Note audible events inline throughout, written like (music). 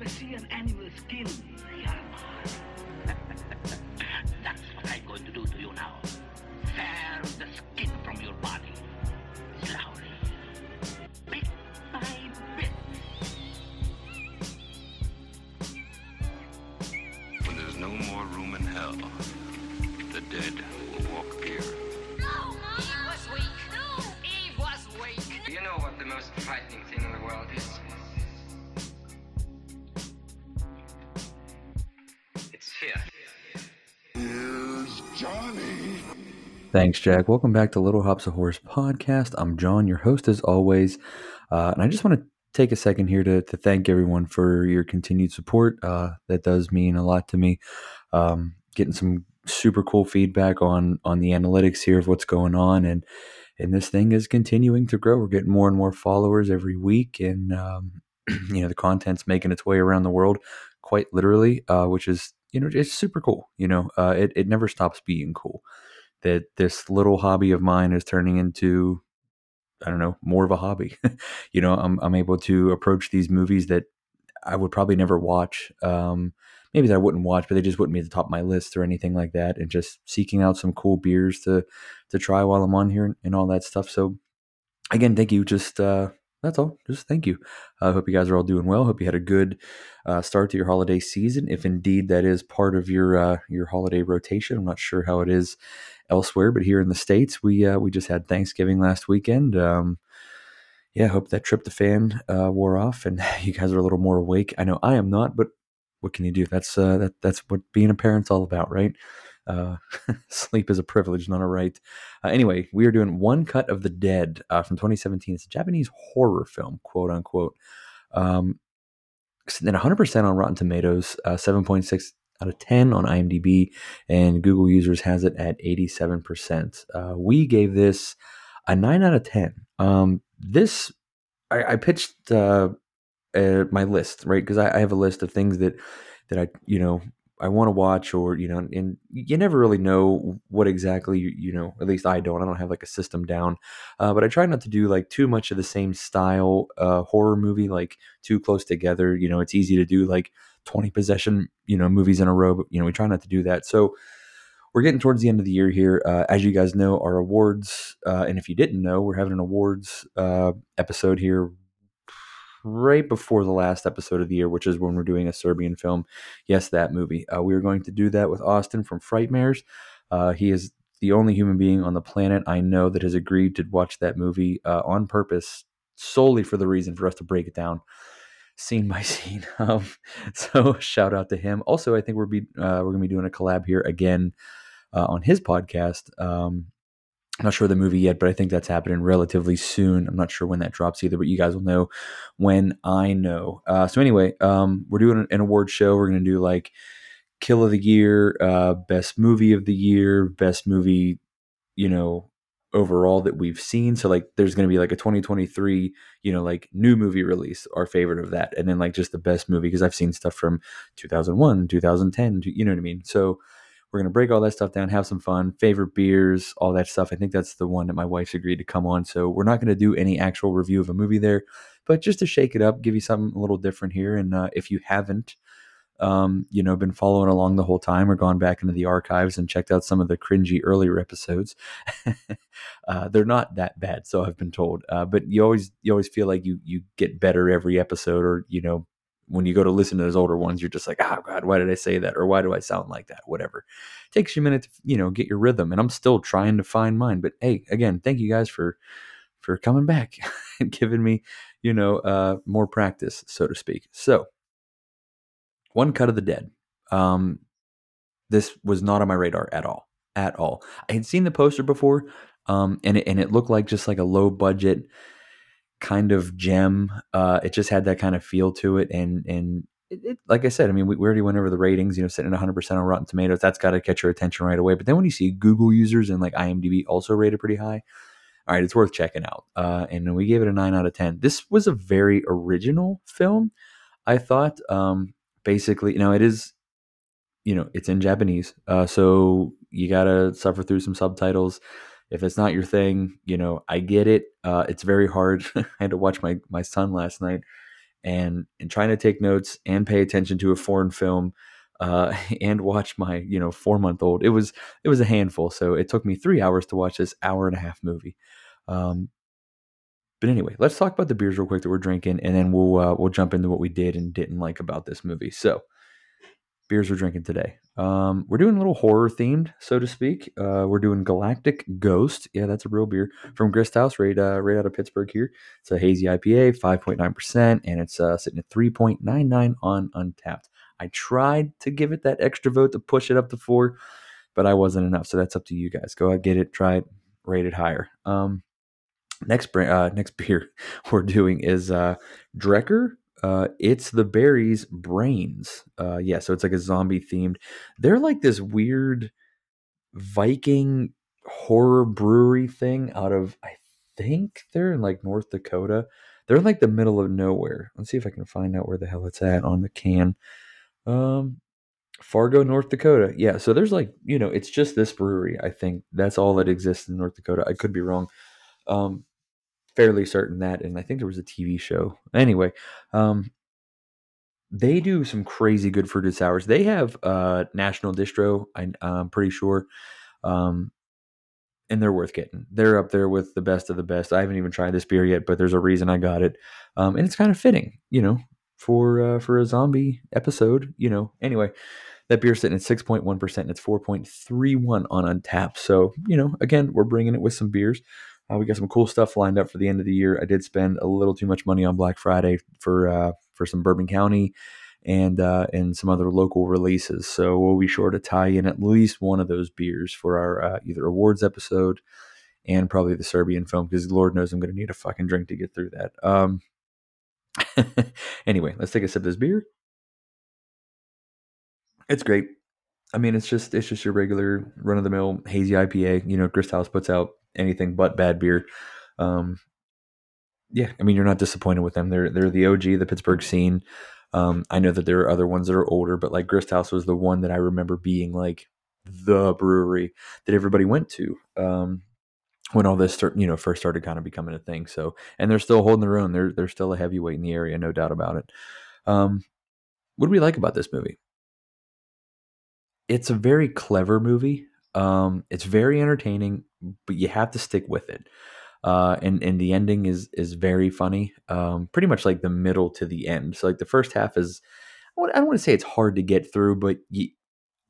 ever see an animal skin Thanks, Jack. Welcome back to Little Hops of Horror podcast. I'm John, your host as always. Uh, and I just want to take a second here to, to thank everyone for your continued support. Uh, that does mean a lot to me. Um, getting some super cool feedback on on the analytics here of what's going on and and this thing is continuing to grow. We're getting more and more followers every week, and um, (clears throat) you know the content's making its way around the world, quite literally, uh, which is you know it's super cool. You know, uh, it it never stops being cool. That this little hobby of mine is turning into I don't know more of a hobby. (laughs) you know, I'm I'm able to approach these movies that I would probably never watch. Um, maybe that I wouldn't watch, but they just wouldn't be at the top of my list or anything like that. And just seeking out some cool beers to to try while I'm on here and, and all that stuff. So again, thank you. Just uh, that's all. Just thank you. I hope you guys are all doing well. Hope you had a good uh, start to your holiday season, if indeed that is part of your uh, your holiday rotation. I'm not sure how it is elsewhere, but here in the states, we uh, we just had Thanksgiving last weekend. Um, yeah, I hope that trip tryptophan uh, wore off and (laughs) you guys are a little more awake. I know I am not, but what can you do? That's uh, that that's what being a parent's all about, right? Uh, (laughs) sleep is a privilege, not a right. Uh, anyway, we are doing One Cut of the Dead uh, from 2017. It's a Japanese horror film, quote unquote. Um, then 100% on Rotten Tomatoes, uh, 7.6 out of 10 on IMDb, and Google users has it at 87%. Uh, we gave this a 9 out of 10. Um, this, I, I pitched uh, uh, my list, right? Because I, I have a list of things that that I, you know, I want to watch, or you know, and you never really know what exactly you, you know. At least I don't. I don't have like a system down, uh, but I try not to do like too much of the same style uh, horror movie, like too close together. You know, it's easy to do like twenty possession, you know, movies in a row. But you know, we try not to do that. So we're getting towards the end of the year here. Uh, as you guys know, our awards, uh, and if you didn't know, we're having an awards uh, episode here right before the last episode of the year, which is when we're doing a Serbian film. Yes, that movie. Uh, we are going to do that with Austin from Frightmares. Uh, he is the only human being on the planet I know that has agreed to watch that movie uh, on purpose, solely for the reason for us to break it down scene by (laughs) scene. Um, so shout out to him. Also, I think we're be uh, we're gonna be doing a collab here again uh, on his podcast. Um, I'm not sure the movie yet, but I think that's happening relatively soon. I'm not sure when that drops either, but you guys will know when I know. Uh, so anyway, um, we're doing an award show. We're gonna do like kill of the year, uh, best movie of the year, best movie, you know, overall that we've seen. So like, there's gonna be like a 2023, you know, like new movie release, our favorite of that, and then like just the best movie because I've seen stuff from 2001, 2010, you know what I mean. So we're gonna break all that stuff down, have some fun, favorite beers, all that stuff. I think that's the one that my wife's agreed to come on. So we're not gonna do any actual review of a movie there, but just to shake it up, give you something a little different here. And uh, if you haven't, um, you know, been following along the whole time or gone back into the archives and checked out some of the cringy earlier episodes, (laughs) uh, they're not that bad. So I've been told. Uh, but you always you always feel like you you get better every episode, or you know, when you go to listen to those older ones, you're just like, oh God, why did I say that? Or why do I sound like that? Whatever. It takes you a minute to, you know, get your rhythm. And I'm still trying to find mine. But hey, again, thank you guys for for coming back (laughs) and giving me, you know, uh, more practice, so to speak. So one cut of the dead. Um, this was not on my radar at all. At all. I had seen the poster before, um, and it, and it looked like just like a low budget kind of gem. Uh, it just had that kind of feel to it, and and it, it, like I said, I mean, we, we already went over the ratings. You know, sitting at 100 percent on Rotten Tomatoes, that's got to catch your attention right away. But then when you see Google users and like IMDb also rated pretty high, all right, it's worth checking out. Uh, and we gave it a nine out of ten. This was a very original film, I thought. Um, basically, you know, it is, you know, it's in Japanese, uh, so you gotta suffer through some subtitles if it's not your thing, you know, I get it. Uh, it's very hard. (laughs) I had to watch my my son last night, and and trying to take notes and pay attention to a foreign film uh, (laughs) and watch my you know four month old. It was it was a handful. So it took me three hours to watch this hour and a half movie. Um, but anyway, let's talk about the beers real quick that we're drinking, and then we'll uh, we'll jump into what we did and didn't like about this movie. So, beers we're drinking today. Um, we're doing a little horror themed, so to speak. Uh, we're doing Galactic Ghost. Yeah, that's a real beer from Grist House, right, uh, right out of Pittsburgh here. It's a hazy IPA, 5.9%, and it's uh, sitting at 3.99 on Untappd. I tried to give it that extra vote to push it up to four, but I wasn't enough. So that's up to you guys. Go ahead, get it, try it, rate it higher. Um, next, uh, next (laughs) beer we're doing is uh, Drekker uh, it's the berries brains. Uh, yeah, so it's like a zombie themed. They're like this weird Viking horror brewery thing out of I think they're in like North Dakota. They're in like the middle of nowhere. Let's see if I can find out where the hell it's at on the can. Um, Fargo, North Dakota. Yeah, so there's like you know, it's just this brewery. I think that's all that exists in North Dakota. I could be wrong. Um, fairly certain that, and I think there was a TV show. Anyway, um, they do some crazy good fruited sours. They have uh, National Distro. I, am pretty sure, um, and they're worth getting. They're up there with the best of the best. I haven't even tried this beer yet, but there's a reason I got it, um, and it's kind of fitting, you know, for uh, for a zombie episode. You know, anyway. That beer's sitting at 6.1% and it's 4.31 on Untappd. So, you know, again, we're bringing it with some beers. Uh, we got some cool stuff lined up for the end of the year. I did spend a little too much money on Black Friday for uh, for some Bourbon County and uh, and some other local releases. So we'll be sure to tie in at least one of those beers for our uh, either awards episode and probably the Serbian film because Lord knows I'm going to need a fucking drink to get through that. Um, (laughs) anyway, let's take a sip of this beer. It's great. I mean, it's just it's just your regular run of the mill hazy IPA. You know, Grist House puts out anything but bad beer. Um, yeah, I mean, you're not disappointed with them. They're they're the OG, the Pittsburgh scene. Um, I know that there are other ones that are older, but like Grist House was the one that I remember being like the brewery that everybody went to um, when all this start, you know first started kind of becoming a thing. So, and they're still holding their own. They're they're still a heavyweight in the area, no doubt about it. Um, what do we like about this movie? It's a very clever movie. Um, it's very entertaining, but you have to stick with it. Uh, and and the ending is is very funny. Um, pretty much like the middle to the end. So like the first half is, I don't want to say it's hard to get through, but you,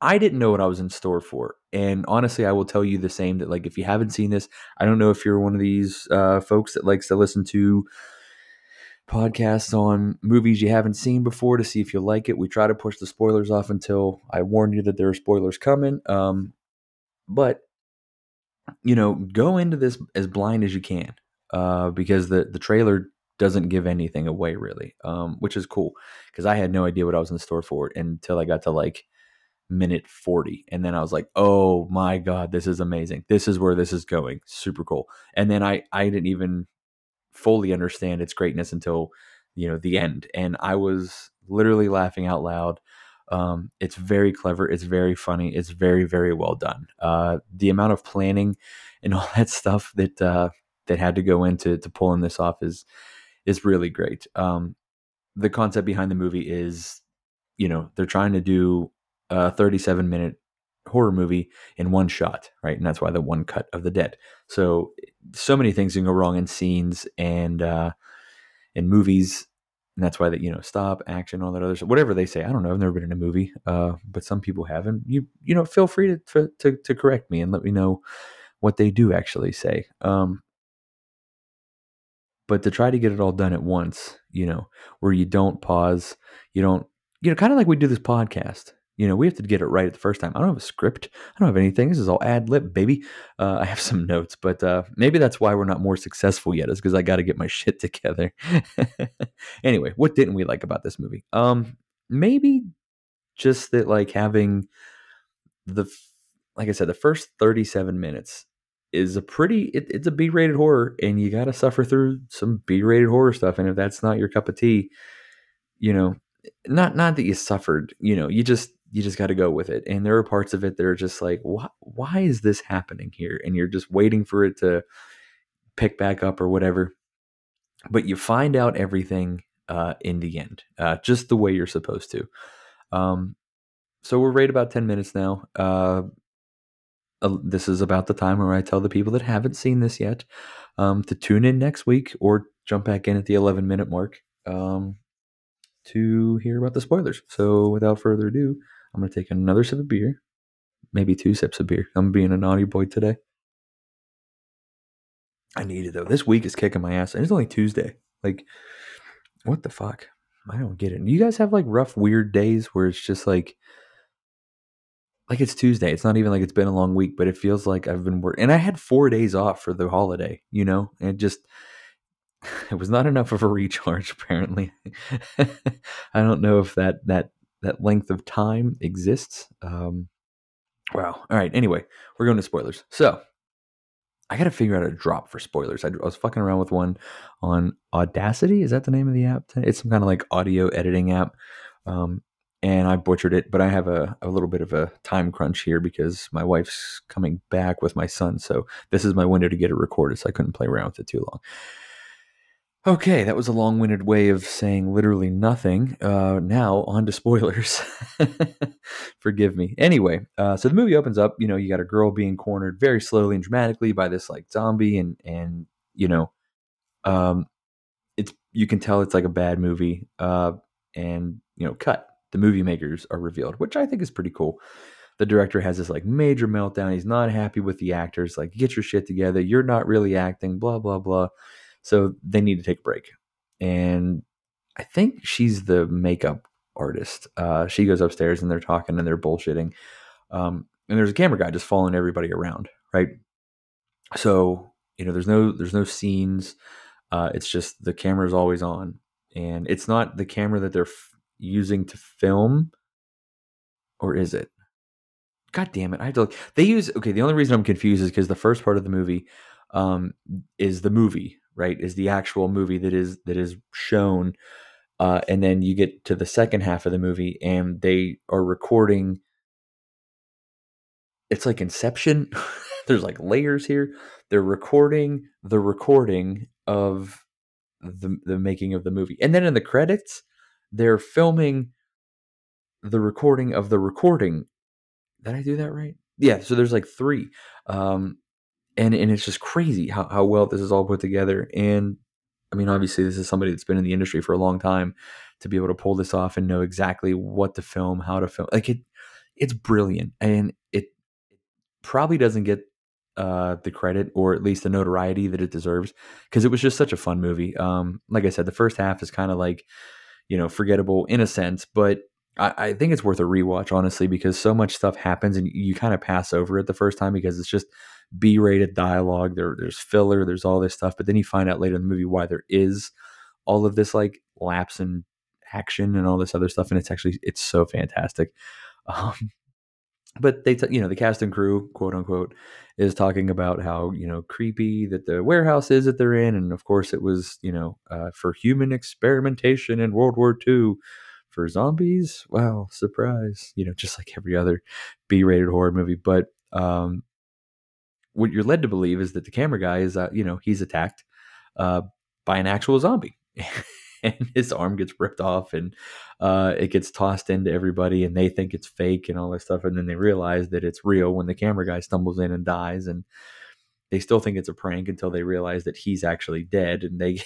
I didn't know what I was in store for. And honestly, I will tell you the same that like if you haven't seen this, I don't know if you're one of these uh, folks that likes to listen to podcasts on movies you haven't seen before to see if you like it. We try to push the spoilers off until I warn you that there are spoilers coming. Um, but you know, go into this as blind as you can, uh, because the the trailer doesn't give anything away really, um, which is cool because I had no idea what I was in store for until I got to like minute 40 and then i was like oh my god this is amazing. This is where this is going. Super cool. And then i i didn't even fully understand its greatness until you know the end and i was literally laughing out loud um, it's very clever. It's very funny. It's very very well done. Uh, the amount of planning and (laughs) all that stuff that uh, that had to go into to pulling this off is is really great. Um, the concept behind the movie is, you know, they're trying to do a 37 minute horror movie in one shot, right? And that's why the one cut of the dead. So so many things can go wrong in scenes and uh, in movies and that's why that you know stop action all that other stuff whatever they say i don't know i've never been in a movie uh, but some people have and you you know feel free to, to to correct me and let me know what they do actually say um, but to try to get it all done at once you know where you don't pause you don't you know kind of like we do this podcast you know, we have to get it right at the first time. I don't have a script. I don't have anything. This is all ad lib, baby. Uh, I have some notes, but uh, maybe that's why we're not more successful yet, is because I got to get my (laughs) shit together. (laughs) anyway, what didn't we like about this movie? Um, maybe just that, like having the, like I said, the first thirty-seven minutes is a pretty. It, it's a B-rated horror, and you got to suffer through some B-rated horror stuff. And if that's not your cup of tea, you know, not not that you suffered, you know, you just you just got to go with it. And there are parts of it that are just like, why, why is this happening here? And you're just waiting for it to pick back up or whatever. But you find out everything uh, in the end, uh, just the way you're supposed to. Um, so we're right about 10 minutes now. Uh, this is about the time where I tell the people that haven't seen this yet um, to tune in next week or jump back in at the 11 minute mark um, to hear about the spoilers. So without further ado, I'm going to take another sip of beer, maybe two sips of beer. I'm being a naughty boy today. I need it though. This week is kicking my ass, and it's only Tuesday. Like, what the fuck? I don't get it. You guys have like rough, weird days where it's just like, like it's Tuesday. It's not even like it's been a long week, but it feels like I've been working. And I had four days off for the holiday, you know, and just (laughs) it was not enough of a (laughs) recharge. Apparently, (laughs) I don't know if that that that length of time exists. Um, wow. All right. Anyway, we're going to spoilers. So I got to figure out a drop for spoilers. I, I, was fucking around with one on Audacity. Is that the name of the app? It's some kind of like audio editing app. Um, and I butchered it, but I have a, a little bit of a time crunch here because my wife's coming back with my son. So this is my window to get it recorded. So I couldn't play around with it too long. Okay, that was a long winded way of saying literally nothing. Uh, now, on to spoilers. (laughs) Forgive me. Anyway, uh, so the movie opens up. You know, you got a girl being cornered very slowly and dramatically by this like zombie, and, and you know, um, it's you can tell it's like a bad movie. Uh, and, you know, cut. The movie makers are revealed, which I think is pretty cool. The director has this like major meltdown. He's not happy with the actors. Like, get your shit together. You're not really acting, blah, blah, blah so they need to take a break. And I think she's the makeup artist. Uh, she goes upstairs and they're talking and they're bullshitting. Um, and there's a camera guy just following everybody around, right? So you know, there's no there's no scenes. Uh, it's just the camera is always on, and it's not the camera that they're f- using to film, or is it? God damn it! I have to look. They use okay. The only reason I'm confused is because the first part of the movie um, is the movie, right is the actual movie that is that is shown uh, and then you get to the second half of the movie and they are recording it's like inception. (laughs) There's like layers here. They're recording the recording of the the making of the movie. And then in the credits they're filming the recording of the recording. Did i do that right? Yeah so there's like three. Um and and it's just crazy how, how well this is all put together. And i mean obviously this is somebody that's been in the industry for a long time to be able to pull this off and know exactly what to film how to film like it it's brilliant. And it probably doesn't get uh, the credit or at least the notoriety that it deserves because it was just such a fun movie. Um, like i said the first half is kind of like you know forgettable in a sense but I, think it's worth a rewatch honestly because so much stuff happens and you kind of pass over it the first time because it's just B-rated dialogue. There, there's filler. There's all this stuff, but then you find out later in the movie why there is all of this like lapse in action and all this other stuff, and it's actually it's so fantastic. (laughs) Um, but they, t- you know, the cast and crew, quote unquote, is talking about how you know creepy that the warehouse is that they're in, and of course it was you know uh, for human experimentation in World War II. For zombies, wow, surprise! You know, just like every other B-rated horror movie, but um, what you're led to believe is that the camera guy is, uh, you know, he's attacked uh, by an actual zombie. (laughs) and his arm gets ripped off and uh, it gets tossed into everybody and they think it's fake and all this stuff and then they realize that it's real when the camera guy stumbles in and dies and they still think it's a prank until they realize that he's actually dead and they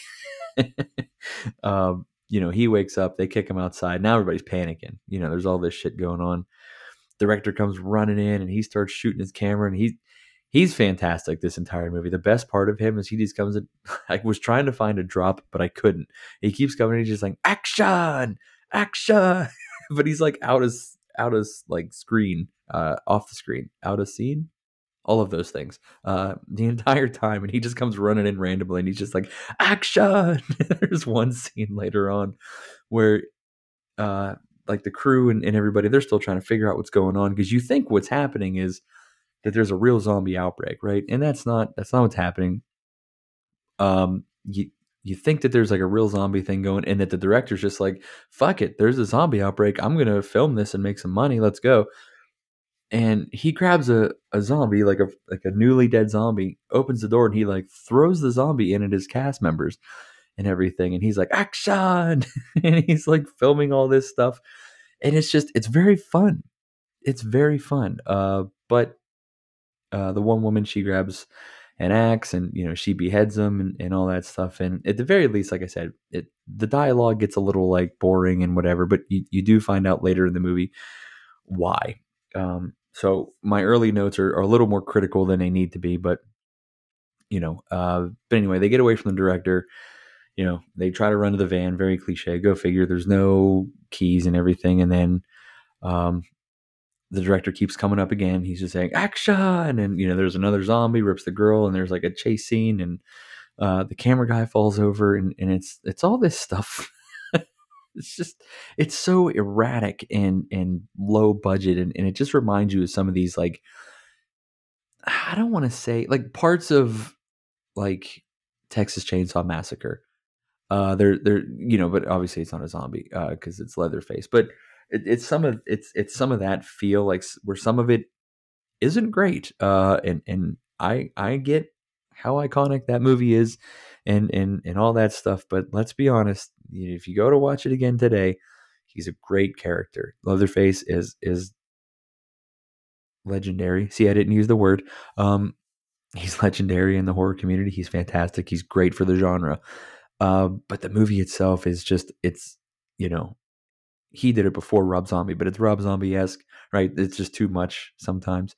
(laughs) um, you know he wakes up they kick him outside now everybody's panicking you know there's all this shit going on director comes running in and he starts shooting his camera and he he's fantastic this entire movie. The best part of him is he just comes in. (laughs) I was trying to find a drop, but I couldn't. He keeps coming. he's just like action, action, (laughs) but he's like out of out of like screen, uh, off the screen, out of scene. All of those things uh, the entire time, and he just comes running in randomly, and he's just like action. (laughs) There's one scene later on where uh, like the crew and, and everybody they're still trying to figure out what's going on because you think what's happening is that there's a real zombie outbreak, right? And that's not that's not what's happening. Um, you you think that there's like a real zombie thing going, and that the director's just like, "Fuck it, there's a zombie outbreak. I'm gonna film this and make some money. Let's go." And he grabs a, a zombie, like a like a newly dead zombie, opens the door, and he like throws the zombie in at his cast members. and everything. And he's like, action! (laughs) and he's like filming all this stuff. And it's just, it's very fun. It's very fun. Uh, but uh, the one woman, she grabs an axe and, you know, she beheads him and, and all that stuff. And at the very least, like I said, it, the dialogue gets a little like boring and whatever, but you, you do find out later in the movie why. Um, so my early notes are, are a little more critical than they need to be, but you know, uh, but anyway, they get away from the director. You know, they try to run to the van, very cliche. Go figure. There's no keys and everything, and then um, the director keeps coming up again. He's just saying action, and then you know, there's another zombie rips the girl, and there's like a chase scene, and uh, the camera guy falls over, and, and it's it's all this stuff. (laughs) it's just it's so erratic and and low budget, and, and it just reminds you of some of these like I don't want to say like parts of like Texas Chainsaw Massacre. Uh, they're they're you know, but obviously it's not a zombie uh because it's Leatherface. But it, it's some of it's it's some of that feel like where some of it isn't great. Uh, and and I I get how iconic that movie is, and and and all that stuff. But let's be honest, if you go to watch it again today, he's a great character. Leatherface is is legendary. See, I didn't use the word. Um, he's (laughs) legendary in the horror community. He's fantastic. He's great for the genre. Uh, but the movie itself is just it's you know he did it before Rob Zombie, but it's Rob Zombie esque, right? It's just too much sometimes.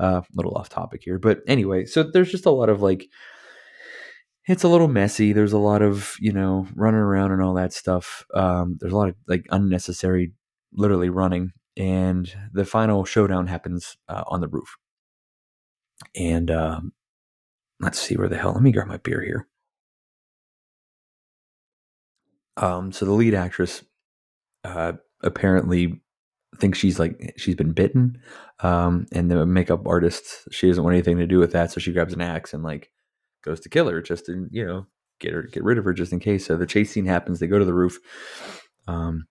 A uh, little off topic here, but anyway, so there's just a lot of like it's a little messy. There's a lot of you know running around and all that stuff. Um, there's a lot of like unnecessary, literally running, and the final showdown happens uh, on the roof. And um, let's see where the hell. Let me grab my beer here. Um, so the lead actress uh, apparently thinks she's like she's been bitten, um, and the makeup artist she doesn't want anything to do with that, so she grabs an axe and like goes to kill her just to you know get her get rid of her just in case. So the chase scene happens. They go to the roof, um,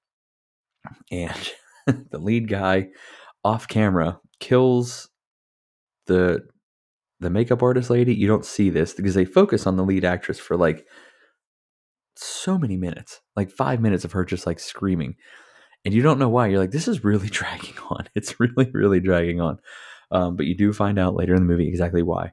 and (laughs) the lead guy off camera kills the the makeup artist lady, you don't see this because they focus on the lead actress for like so many minutes, like five minutes of her just like screaming. And you don't know why. You're like, this is really (laughs) dragging on. It's really, really dragging on. Um, but you do find out later in the movie exactly why.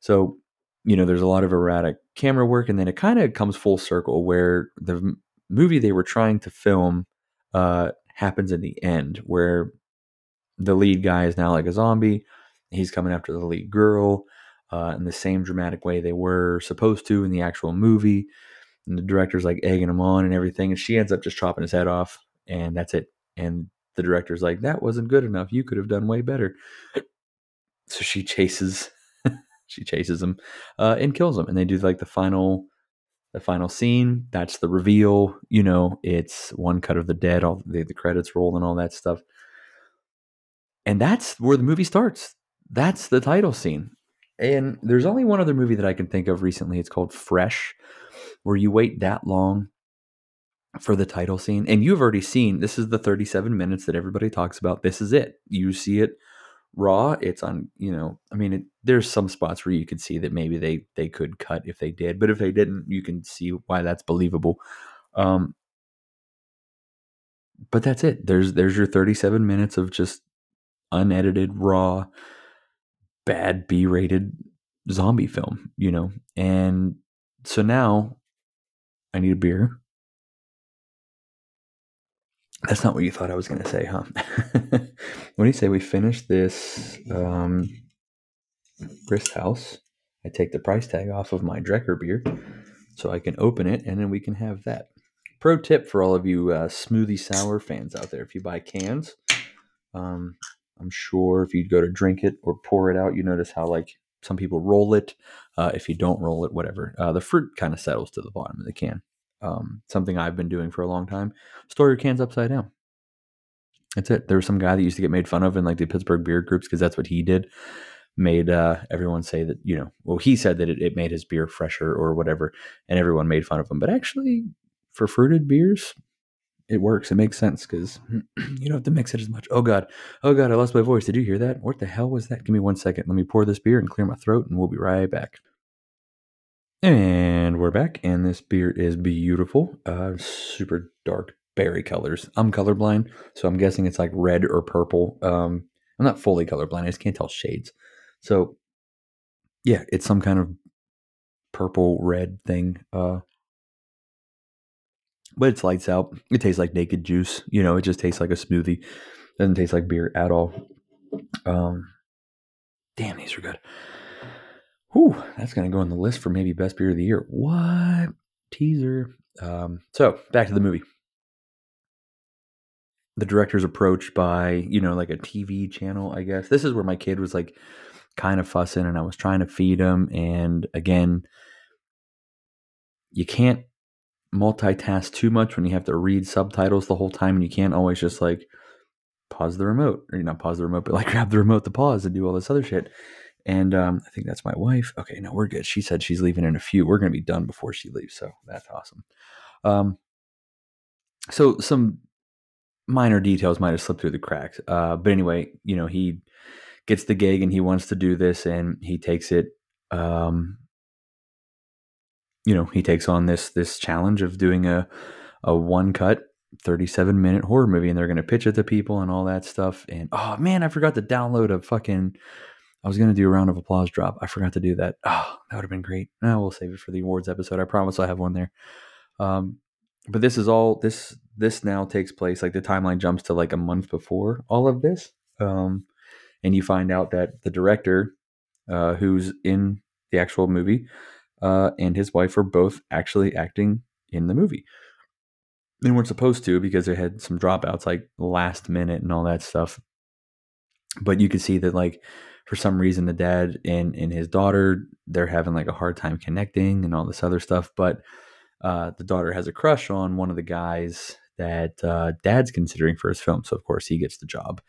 So, you know, there's a lot of erratic camera work, and then it kind of comes full circle where the movie they were trying to film uh, happens in the end, where the lead guy is now like a zombie he's coming after the lead girl uh, in the same dramatic way they were supposed to in the actual movie. And the director's like egging him on and everything, and she ends up just chopping his head off, and that's it. And the director's like, "That wasn't good enough. You could have done way better." So she chases, she chases him, uh, and kills him. And they do like the final, the final scene. That's the reveal. You know, it's one cut of the dead. All the, the credits roll and all that stuff. And that's where the movie starts that's the title scene. And there's only one other movie that I can think of recently. It's called Fresh, where you wait that long for the title scene. And you've already seen this is the 37 minutes that everybody talks about. This is it. You see it raw. It's on, you know, I mean, it, there's some spots where you could see that maybe they they could cut if they did, but if they didn't, you can see why that's believable. Um, but that's it. There's there's your 37 minutes of just unedited raw bad B rated zombie film, you know? And so now I need a beer. That's not what you thought I was going to say, huh? (laughs) what do you say we finish this um, Grist House, I take the price tag off of my Drekker beer so I can open it and then we can have that. Pro tip for all of you uh, smoothie sour fans out there if you buy cans, um, I'm sure if you go to drink it or pour it out, you notice how like some people roll it. Uh, if you don't roll it, whatever, uh, the fruit kind of settles to the bottom of the can. Um, something I've been doing for a long time. Store your cans upside down. That's it. There was some guy that used to get made fun of in like the Pittsburgh beer groups because that's what he did. Made uh, everyone say that you know, well, he said that it, it made his beer fresher or whatever, and everyone made fun of him. But actually, for fruited beers, it works. It makes sense because (clears throat) you don't have to mix it as much. Oh god, oh god, I lost my voice. Did you hear that? What the hell was that? Give me one second. Let me pour this beer and clear my throat, and we'll be right back. And we're back, and this beer is beautiful. Uh, super dark berry colors. I'm colorblind, so I'm guessing it's like red or purple. Um, I'm not fully colorblind. I just can't tell shades. So, yeah, it's some kind of purple red thing. Uh, but it's lights out. It tastes like naked juice. You know, it just tastes like a smoothie. Doesn't taste like beer at all. Um, damn, these are good. Whew, that's gonna go on the list for maybe best beer of the year. What teaser? Um, so back to the movie. The director's approached by you know like a TV channel, I guess. This is where my kid was like kind of fussing, and I was trying to feed him. And again, you can't multitask too much when you have to read subtitles the whole time, and you can't always just like pause the remote or you not pause the remote, but like (laughs) grab the remote to pause and do all this other shit. And um, I think that's my wife. Okay, no, we're good. She said she's leaving in a few. We're going to be done before she leaves, so that's awesome. Um, so some minor details might have slipped through the cracks, uh, but anyway, you know, he gets the gig and he wants to do this, and he takes it. Um, you know, he takes on this this challenge of doing a a one cut 37 minute horror movie and they're going to pitch it to people and all that stuff. And oh man, I forgot to download a fucking. I was going to do a round of applause drop. I forgot to do that. Oh, (sighs) that would have been great. Now we'll save it for the awards episode. I promise I'll have one there. Um, but this is all this this now takes place like the timeline jumps to like a month before all of this. Um, and you find out that the director, uh, who's in the actual movie, uh, and his wife are both actually acting in the movie they weren't supposed to because they had some dropouts like last minute and all that stuff. But you could see that like for some reason the dad and and his daughter they're having like a hard time connecting and all this other stuff. But uh, the daughter has a crush on one of the guys that uh, dad's considering for his film, so of course he gets the job.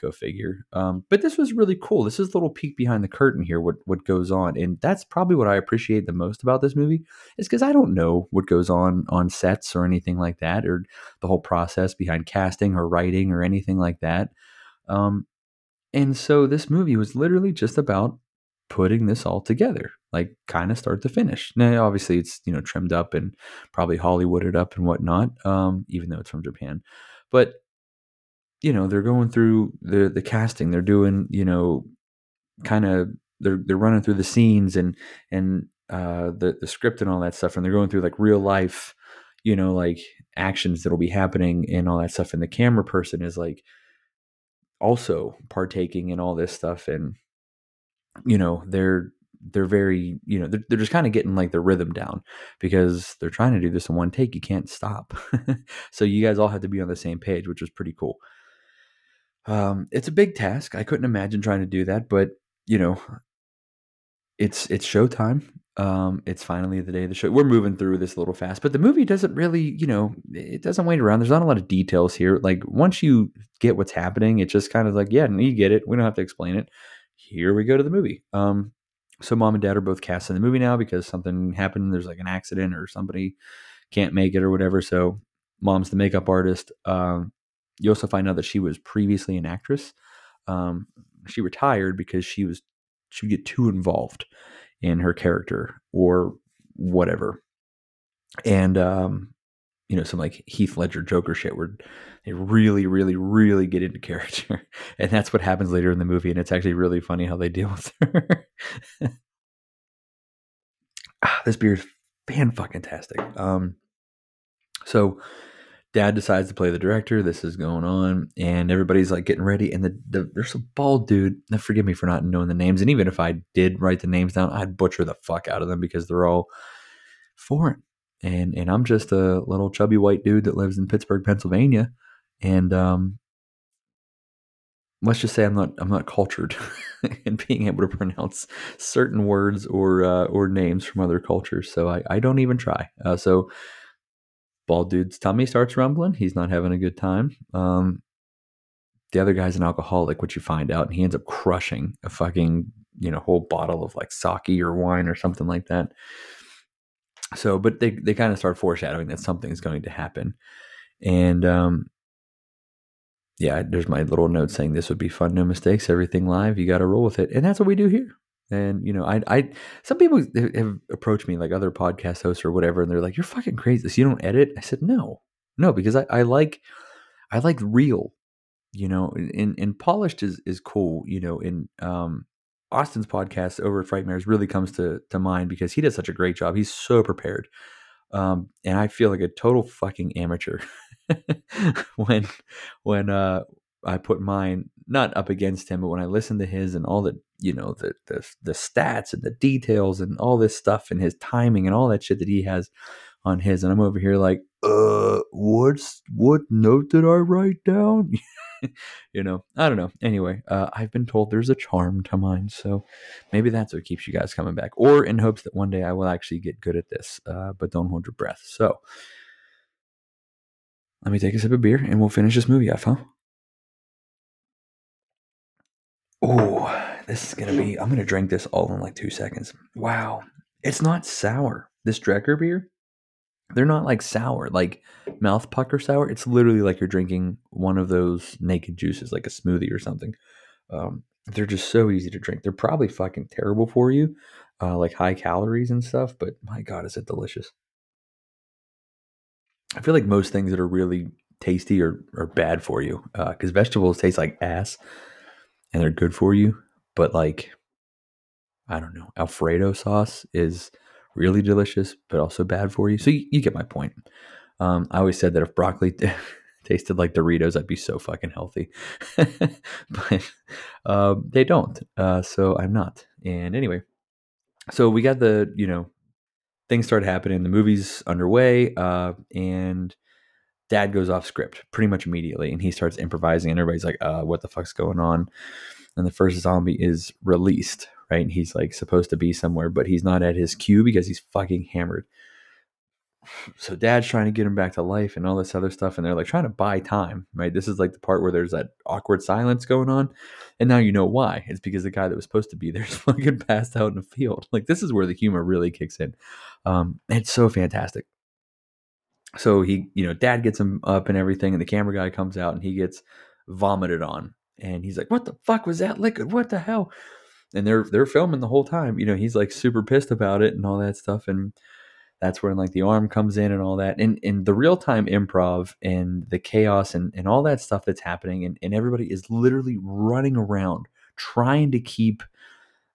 Go figure. Um, but this was really cool. This is a little peek behind the curtain here. What what goes on, and that's probably what I appreciate the most about this movie is because I don't know what goes on on sets or anything like that, or the whole process behind casting or writing or anything like that. Um, and so this movie was literally just about putting this all together, like kind of start to finish. Now, obviously, it's you know trimmed up and probably Hollywooded up and whatnot, um, even though it's from Japan. But you know they're going through the the casting they're doing you know kind of they're they're running through the scenes and and uh the the script and all that stuff and they're going through like real life you know like actions that'll be happening and all that stuff and the camera person is like also partaking in all this stuff and you know they're they're very you know they're, they're just kind of getting like the rhythm down because they're trying to do this in one take you can't stop (laughs) so you guys all have to be on the same page which was pretty cool um, it's a big task. I couldn't imagine trying to do that, but you know, it's it's showtime. Um, it's finally the day of the show. We're moving through this a little fast, but the movie doesn't really, you know, it doesn't wait around. There's not a lot of details here. Like once you get what's happening, it's just kind of like, yeah, you get it. We don't have to explain it. Here we go to the movie. Um, so mom and dad are both cast in the movie now because something happened. There's like an accident or somebody can't make it or whatever. So mom's the makeup artist. Um, you also find out that she was previously an actress. Um, she retired because she was she would get too involved in her character or whatever. And um, you know, some like Heath Ledger Joker shit where they really, really, really get into (laughs) character. And that's what happens later in the movie. And it's actually really funny how they deal with her. (laughs) ah, this beer is fan fucking tastic. Um, so dad decides to play the director. This is going on, and everybody's like getting ready. And the, the there's a bald dude. Now, forgive me for not knowing the names. And even if I did write the names down, I'd butcher the fuck out of them because they're all foreign. And and I'm just a little chubby white dude that lives in Pittsburgh, Pennsylvania. And um, let's just say I'm not I'm not cultured (laughs) in being able to pronounce certain words or uh, or names from other cultures. So I, I don't even try. Uh, so bald dude's tummy starts rumbling. He's not having a good time. Um, the other guy's an alcoholic, which you find out, and he ends up crushing a fucking you know whole bottle of like sake or wine or something like that. So, but they they kind of start foreshadowing that something is going to happen, and um, yeah, there's my little note saying this would be fun, no mistakes, everything live. You got to roll with it, and that's what we do here. And you know, I, I, some people have approached me, like other podcast hosts or whatever, and they're like, "You're fucking crazy. So you don't edit?" I said, "No, no, because I, I like, I like real, you know, and, and polished is is cool, you know. In um, Austin's podcast over at Frightmares really comes to to mind because he does such a great job. He's so prepared, um, and I feel like a total fucking amateur (laughs) when when uh I put mine not up against him, but when I listen to his and all the you know the the the stats and the details and all this stuff and his timing and all that shit that he has on his, and I'm over here like, uh, what's what note did I write down? (laughs) you know, I don't know. Anyway, uh, I've been told there's a charm to mine, so maybe that's what keeps you guys coming back, or in hopes that one day I will actually get good at this. Uh, but don't hold your breath. So. Let me take a sip of beer and we'll finish this movie off, huh? Oh, this is gonna be. I'm gonna drink this all in like two seconds. Wow, it's not sour. This Drekker beer, they're not like sour, like mouth pucker sour. It's literally like you're drinking one of those naked juices, like a smoothie or something. Um, they're just so easy to drink. They're probably fucking terrible for you, uh, like high calories and stuff. But my god, is it delicious? I feel like most things that are really tasty are, are bad for you because uh, vegetables taste like ass and they're good for you. But like, I don't know, Alfredo sauce is really delicious, but also bad for you. So you, you get my point. Um, I always said that if broccoli (laughs) tasted like Doritos, I'd be so fucking healthy. (laughs) but um, they don't. Uh, so I'm not. And anyway, so we got the, you know, things start happening. The movie's underway. Uh, and dad goes off script pretty much immediately and he starts improvising and everybody's like uh what the fuck's going on? And the first zombie is released right? And he's like supposed to be somewhere but he's not at his cue because he's fucking hammered. (sighs) So dad's trying to get him back to life and all this other stuff and they're like trying to buy time right? This is like the part where there's that awkward silence going on. And now you know why. It's because the guy that was supposed to be there (laughs) is fucking passed out in the field. Like this is where the humor really kicks in. Um it's so fantastic so he, you know, dad gets him up and everything, and the camera guy comes out and he gets vomited on. And he's like, What the fuck was that liquid? What the hell? And they're they're filming the whole time. You know, he's like super pissed about it and all that stuff. And that's when like the arm comes in and all that. And in the real time improv and the chaos and, and all that stuff that's happening, and, and everybody is literally running around trying to keep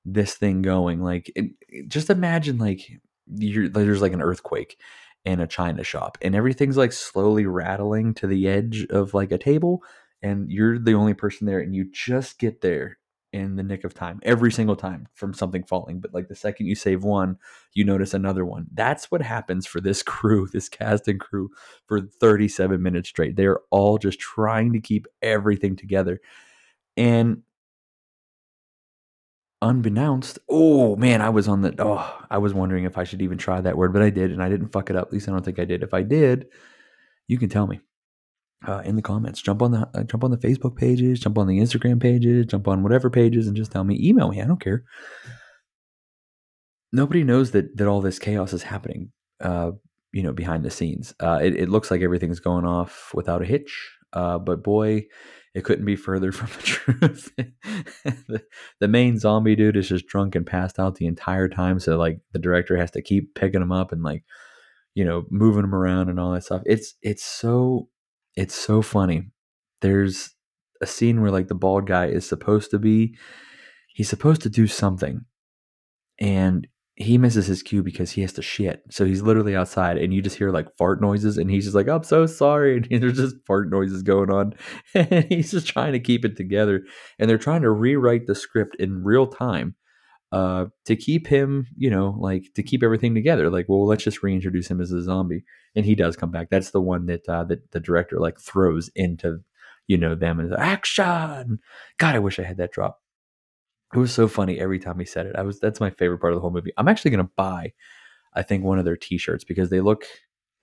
this thing going. Like it, just imagine like you're there's like an earthquake in a china shop and everything's like slowly rattling to the edge of like a table and you're the only person there and you just get there in the nick of time every single time from something falling but like the second you save one you notice another one. That's what happens for this (laughs) crew this cast and crew for 37 minutes straight. They're all just trying to keep everything together and unbeknownst oh man i was on the oh i was wondering if i should even try that word but i did and i didn't fuck it up. At least i don't think i did. If i did you can tell me uh, in the comments. Jump on the uh, jump on the facebook pages jump on the instagram pages jump on whatever pages and just tell me. Email me. I don't care. Nobody knows that that all this chaos is happening uh, you know behind the scenes. Uh, it, it looks like everything's going off without a hitch. Uh, but boy it couldn't be further (laughs) from the truth. the, the main zombie dude is just drunk and passed out the entire time. So like the director has to keep picking him up and like, you know, moving him around and all that stuff. It's it's so it's so funny. There's a scene where like the bald guy is supposed to be he's supposed to do something and he misses his cue because he has to shit. So he's literally outside and you just hear like fart noises and he's just like, I'm so sorry. And (laughs) there's just fart noises going on. (laughs) And he's just trying to keep it together. And they're trying to rewrite the script in real time uh, to keep him, you know, like to keep everything together. Like, well, let's just reintroduce him as a zombie. And he does come back. That's the one that uh, that the director like throws into, you know, them and action. God, I wish I had that drop. It was so funny every time he said it. I was that's my favorite part of the whole movie. I'm actually gonna buy, I think, one of their t-shirts because they look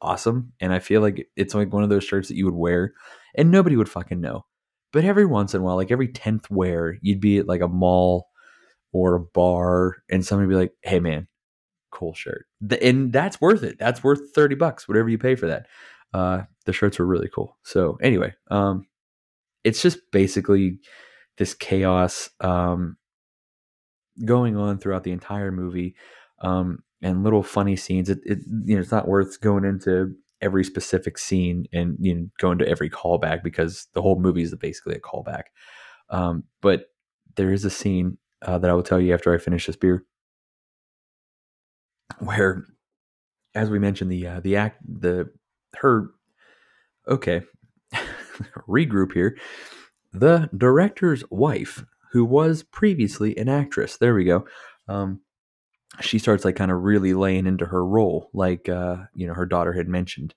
awesome. And I feel like it's like one of those shirts that you would wear and nobody would fucking know. But every once in a while, like every 10th wear, you'd be at like a mall or a bar and somebody would be like, hey man, cool shirt. And that's worth it. That's worth 30 bucks, whatever you pay for that. Uh, the shirts were really cool. So anyway, um, it's just basically this chaos. Um, going on throughout the entire movie, um, and little funny scenes. It, it you know it's not worth going into every specific scene and you know going to every callback because the whole movie is basically a callback. Um, but there is a scene uh, that I will tell you after I finish this beer where, as we mentioned, the uh, the act the her okay (laughs) regroup here. The director's wife, who was previously an actress, there we go. Um, she starts like kind of really laying into her role, like uh, you know her daughter had mentioned,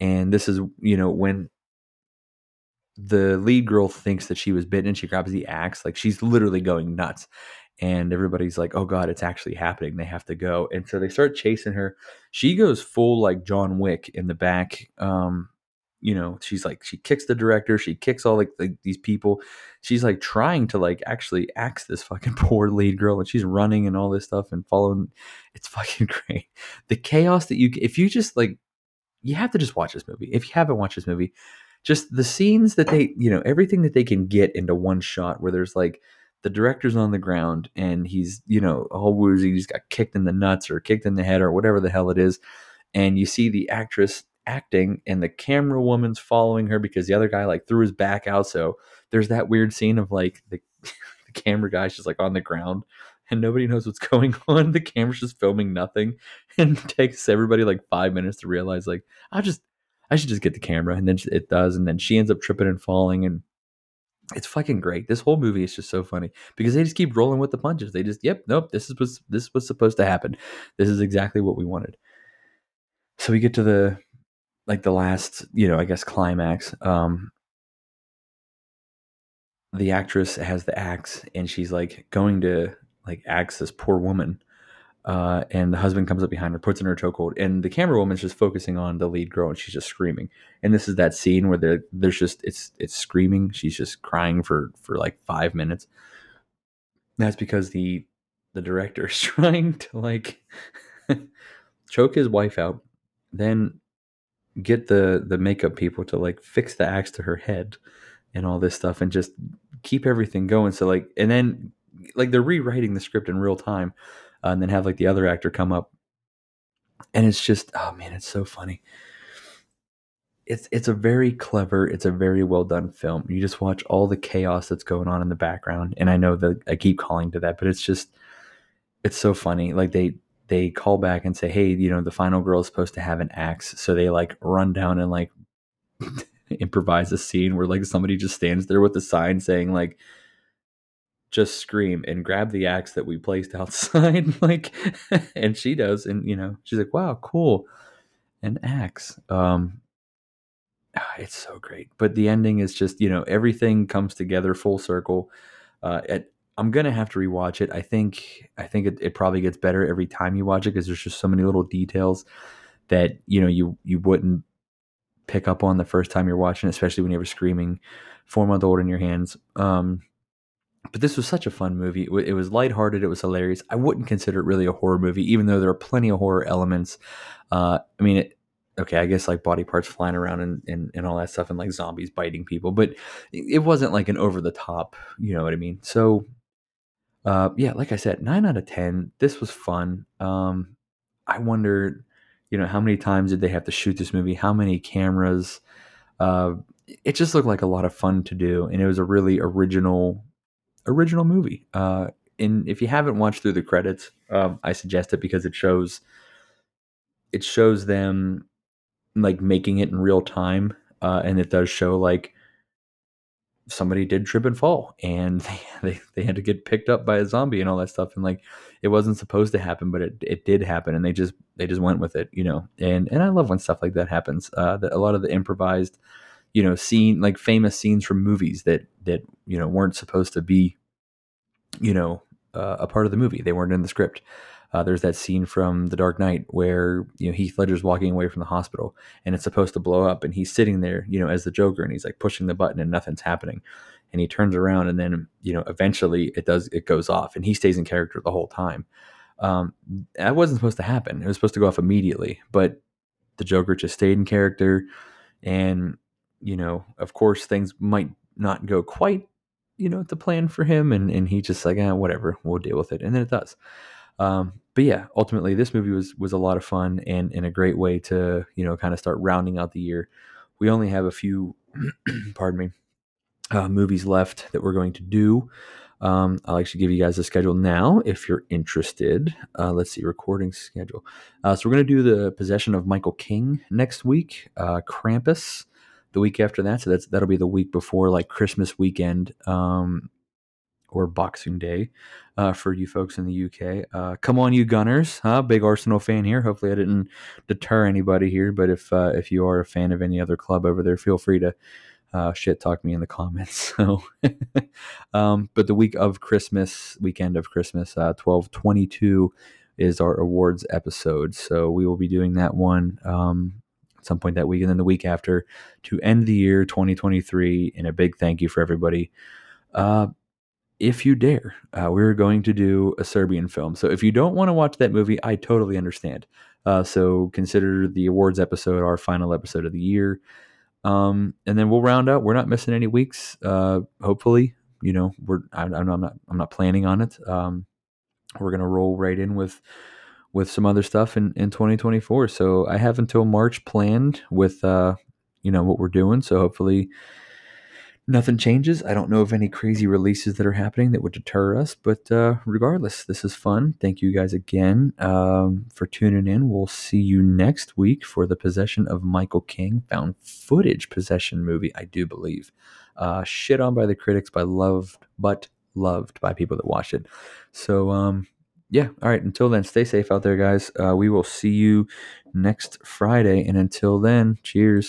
and this is you know when the lead girl thinks that she was bitten and she grabs the axe like she's literally going nuts. And everybody's like oh god it's actually happening. They have to go. And so they start chasing her. She goes full like john wick in the back um you know she's like she kicks the director she kicks all like, these people. She's like trying to like actually axe this fucking (laughs) poor lead girl and she's running and all this stuff and following. It's fucking (laughs) great. The chaos that you if you just like you have to just watch this movie. If you haven't watched this movie just the scenes that they you know everything that they can get into one shot where there's like the director's on the ground and he's you know all woozy he's got kicked in the nuts or kicked in the head or whatever the hell it is and you see the actress acting and the camera woman's following her because the other guy like threw his back out so there's that weird scene of like the, (laughs) the camera guy's just like on the ground and nobody knows what's (laughs) going on the camera's just filming nothing and (laughs) takes everybody like five minutes to realize like i'll just I should just get the camera. And then it does. And then she ends up tripping and falling. And it's fucking great. This whole movie is just so funny because they just keep rolling with the punches. They just, yep, nope, this is was this was supposed to happen. This is exactly what we wanted. So we get to the like the last, you know, I guess climax. Um the actress has the axe and she's like going to like axe this poor woman uh, and the husband comes up behind her, puts in her chokehold, and the camera woman's just focusing on the lead girl, and she's just screaming. And this is that scene where there's just it's it's screaming. She's just crying for for like five minutes. That's because the the director is (laughs) trying to like (laughs) choke his wife out, then get the the makeup people to like fix the axe to her head and all this stuff, and just keep everything going. So like, and then like they're rewriting the script in real time uh, and then have like the other actor come up. And it's just oh man it's so funny. It's it's a very clever it's a very well done film. You just watch all the chaos that's going on in the background. And i know that i keep calling to that but it's just it's so funny. Like they they call back and say hey you know the final girl is supposed to have an axe. So they like run down and like (laughs) improvise a scene where like somebody just stands there with a sign saying like just scream and grab the axe that we placed (laughs) outside like (laughs) and she does and you know she's like wow cool an axe. Um ah, it's so great. But the ending is just you know everything comes together full circle uh at, i'm gonna have to rewatch it i think i think it, it probably gets better every time you watch it because there's just so many little details that you know you you wouldn't pick up on the first time you're watching especially when you a screaming four month old in your hands um but this was such a fun movie. It was lighthearted. It was hilarious. I wouldn't consider it really a horror movie, even though there are plenty of horror elements. Uh, I mean, it, okay, I guess like body parts flying around and, and, and all that stuff and like zombies biting people, but it wasn't like an over the top, you know what I mean? So, uh, yeah, like I said, nine out of 10. This was fun. Um, I wonder, you know, how many times did they have to shoot this movie? How many cameras? Uh, it just looked like a lot of fun to do. And it was a really original original movie. Uh, and if you haven't watched through the credits, um, I suggest it because it shows it shows them like making it in real time, uh, and it does show like somebody did trip and fall, and (laughs) they, they they had to get picked up by a zombie and all that stuff, and like it wasn't supposed to happen, but it it did happen, and they just they just went with it, you know. And and I love when stuff like that happens. Uh, that a lot of the improvised you know scene like famous scenes from movies that that you know weren't supposed to be you know uh, a part of the movie they weren't in the script uh, there's that scene from The Dark Knight where you know Heath Ledger's walking away from the hospital and it's supposed to blow up and he's sitting there you know as the Joker and he's like pushing the button and nothing's happening. And he turns around and then you know eventually it does it goes off and he stays in character the whole time. Um, that wasn't supposed to happen. It was supposed to go off immediately but the Joker just stayed in character and you know, of course, things might not go quite you know, to plan for him, and and he just like, ah, whatever, we'll deal with it, and then it does. Um, but yeah, ultimately, this movie was was a lot of fun and and a great way to you know kind of start rounding out the year. We only have a few, (clears throat) pardon me, uh, movies left that we're going to do. Um, I'll actually give you guys the schedule now if you're interested. Uh, let's see, recording schedule. Uh, so we're going to do the possession of Michael King next week. Uh, Krampus the week after that. So that's that'll be the week before like Christmas weekend um, or Boxing Day uh, for you folks in the UK. Uh, come on, you Gunners! Huh? Big Arsenal fan here. Hopefully, I didn't deter anybody here. But if uh, if you are a fan of any other club over there, feel free to uh, shit talk me in the comments. (laughs) So, um, but the week of Christmas, weekend of Christmas, uh, twelve twenty two is our awards episode. So we will be doing that one um, at some point that week, and then the week after to end the year twenty twenty three. And a big thank you for everybody. Uh, if you dare, uh, we're going to do a Serbian film. So if you don't want to watch that movie, I totally understand. Uh, so consider the awards episode our final episode of the year. Um, and then we'll round out. We're not missing any weeks. Uh, hopefully, you know, we're I, I'm not I'm not planning on it. Um, we're gonna roll right in with with some other stuff in in 2024. So I have until March planned with uh, you know what we're doing. So hopefully nothing changes. I don't know of any crazy releases that are happening that would deter us, but uh, regardless, this is fun. Thank you guys again um, for tuning in. We'll see you next week for the possession of Michael King, found footage possession movie, I do believe. Uh, shit on by the critics, by loved, but loved by people that watch it. So, um, yeah, all right. Until then, stay safe out there, guys. Uh, we will see you next Friday. And until then, cheers.